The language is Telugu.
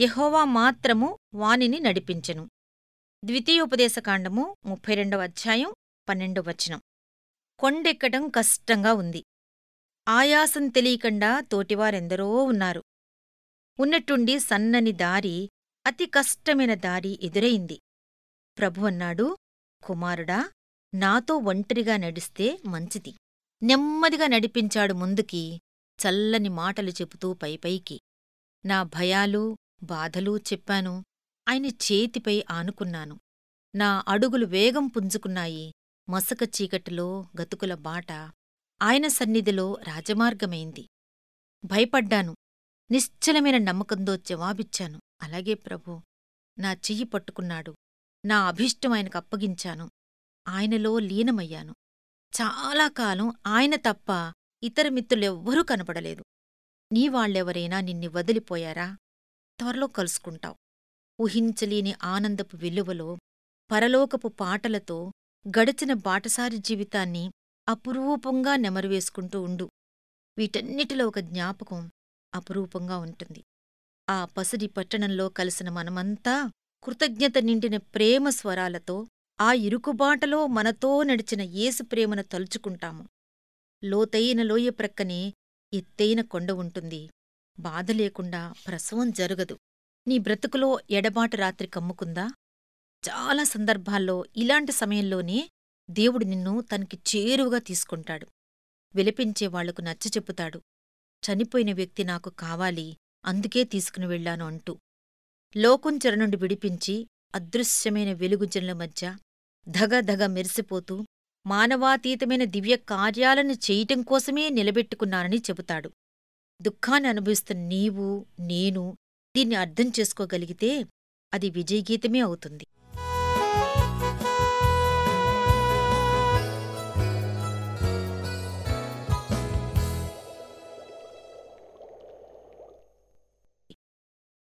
యహోవా మాత్రము వానిని నడిపించెను. ద్వితీయోపదేశకాండము ముప్పై రెండవ అధ్యాయం పన్నెండవ వచనం. కొండెక్కడం కష్టంగా ఉంది. ఆయాసం తెలియకుండా తోటివారెందరో ఉన్నారు. ఉన్నట్టుండి సన్నని దారి అతి కష్టమైన దారి ఎదురైంది. ప్రభు అన్నాడు కుమారుడా నాతో ఒంటరిగా నడిస్తే మంచిది. నెమ్మదిగా నడిపించాడు ముందుకి చల్లని మాటలు చెబుతూ పైపైకి. నా భయాలు బాధలూ చెప్పాను. ఆయన చేతిపై ఆనుకున్నాను. నా అడుగులు వేగం పుంజుకున్నాయి. మసక చీకటిలో గతుకుల బాట ఆయన సన్నిధిలో రాజమార్గమైంది. భయపడ్డాను. నిశ్చలమైన నమ్మకంతో జవాబిచ్చాను. అలాగే ప్రభు నా చెయ్యి పట్టుకున్నాడు. నా అభిష్టం ఆయనకు అప్పగించాను. ఆయనలో లీనమయ్యాను. చాలా కాలం ఆయన తప్ప ఇతర మిత్రులెవ్వరూ కనపడలేదు. నీ వాళ్ళెవరైనా నిన్ని వదిలిపోయారా? త్వరలో కలుసుకుంటావు. ఊహించలేని ఆనందపు విలువలో పరలోకపు పాటలతో గడిచిన బాటసారి జీవితాన్ని అపురూపంగా నెమరువేసుకుంటూ ఉండు. వీటన్నిటిలో ఒక జ్ఞాపకం అపురూపంగా ఉంటుంది. ఆ పసిడి పట్టణంలో కలిసిన మనమంతా కృతజ్ఞత నిండిన ప్రేమ స్వరాలతో ఆ ఇరుకుబాటలో మనతో నడిచిన ఏసు ప్రేమను తలుచుకుంటాము. లోతైన లోయ ప్రక్కనే ఎత్తైన కొండ ఉంటుంది. బాధ లేకుండా ప్రసవం జరగదు. నీ బ్రతుకులో ఎడబాటు రాత్రి కమ్ముకుందా? చాలా సందర్భాల్లో ఇలాంటి సమయంలోనే దేవుడు నిన్ను తనకి చేరువుగా తీసుకుంటాడు. విలపించే వాళ్ళకు నచ్చచెప్పుతాడు చనిపోయిన వ్యక్తి నాకు కావాలి అందుకే తీసుకుని వెళ్ళాను అంటూ. లోకుంచెర నుండి విడిపించి అదృశ్యమైన వెలుగుజనుల మధ్య ధగధగ మెరిసిపోతూ మానవాతీతమైన దివ్య కార్యాలను చేయటం కోసమే నిలబెట్టుకున్నానని చెబుతాడు. దుఃఖాన్ని అనుభవిస్తున్న నీవు నేను దీన్ని అర్థం చేసుకోగలిగితే అది విజయగీతమే అవుతుంది.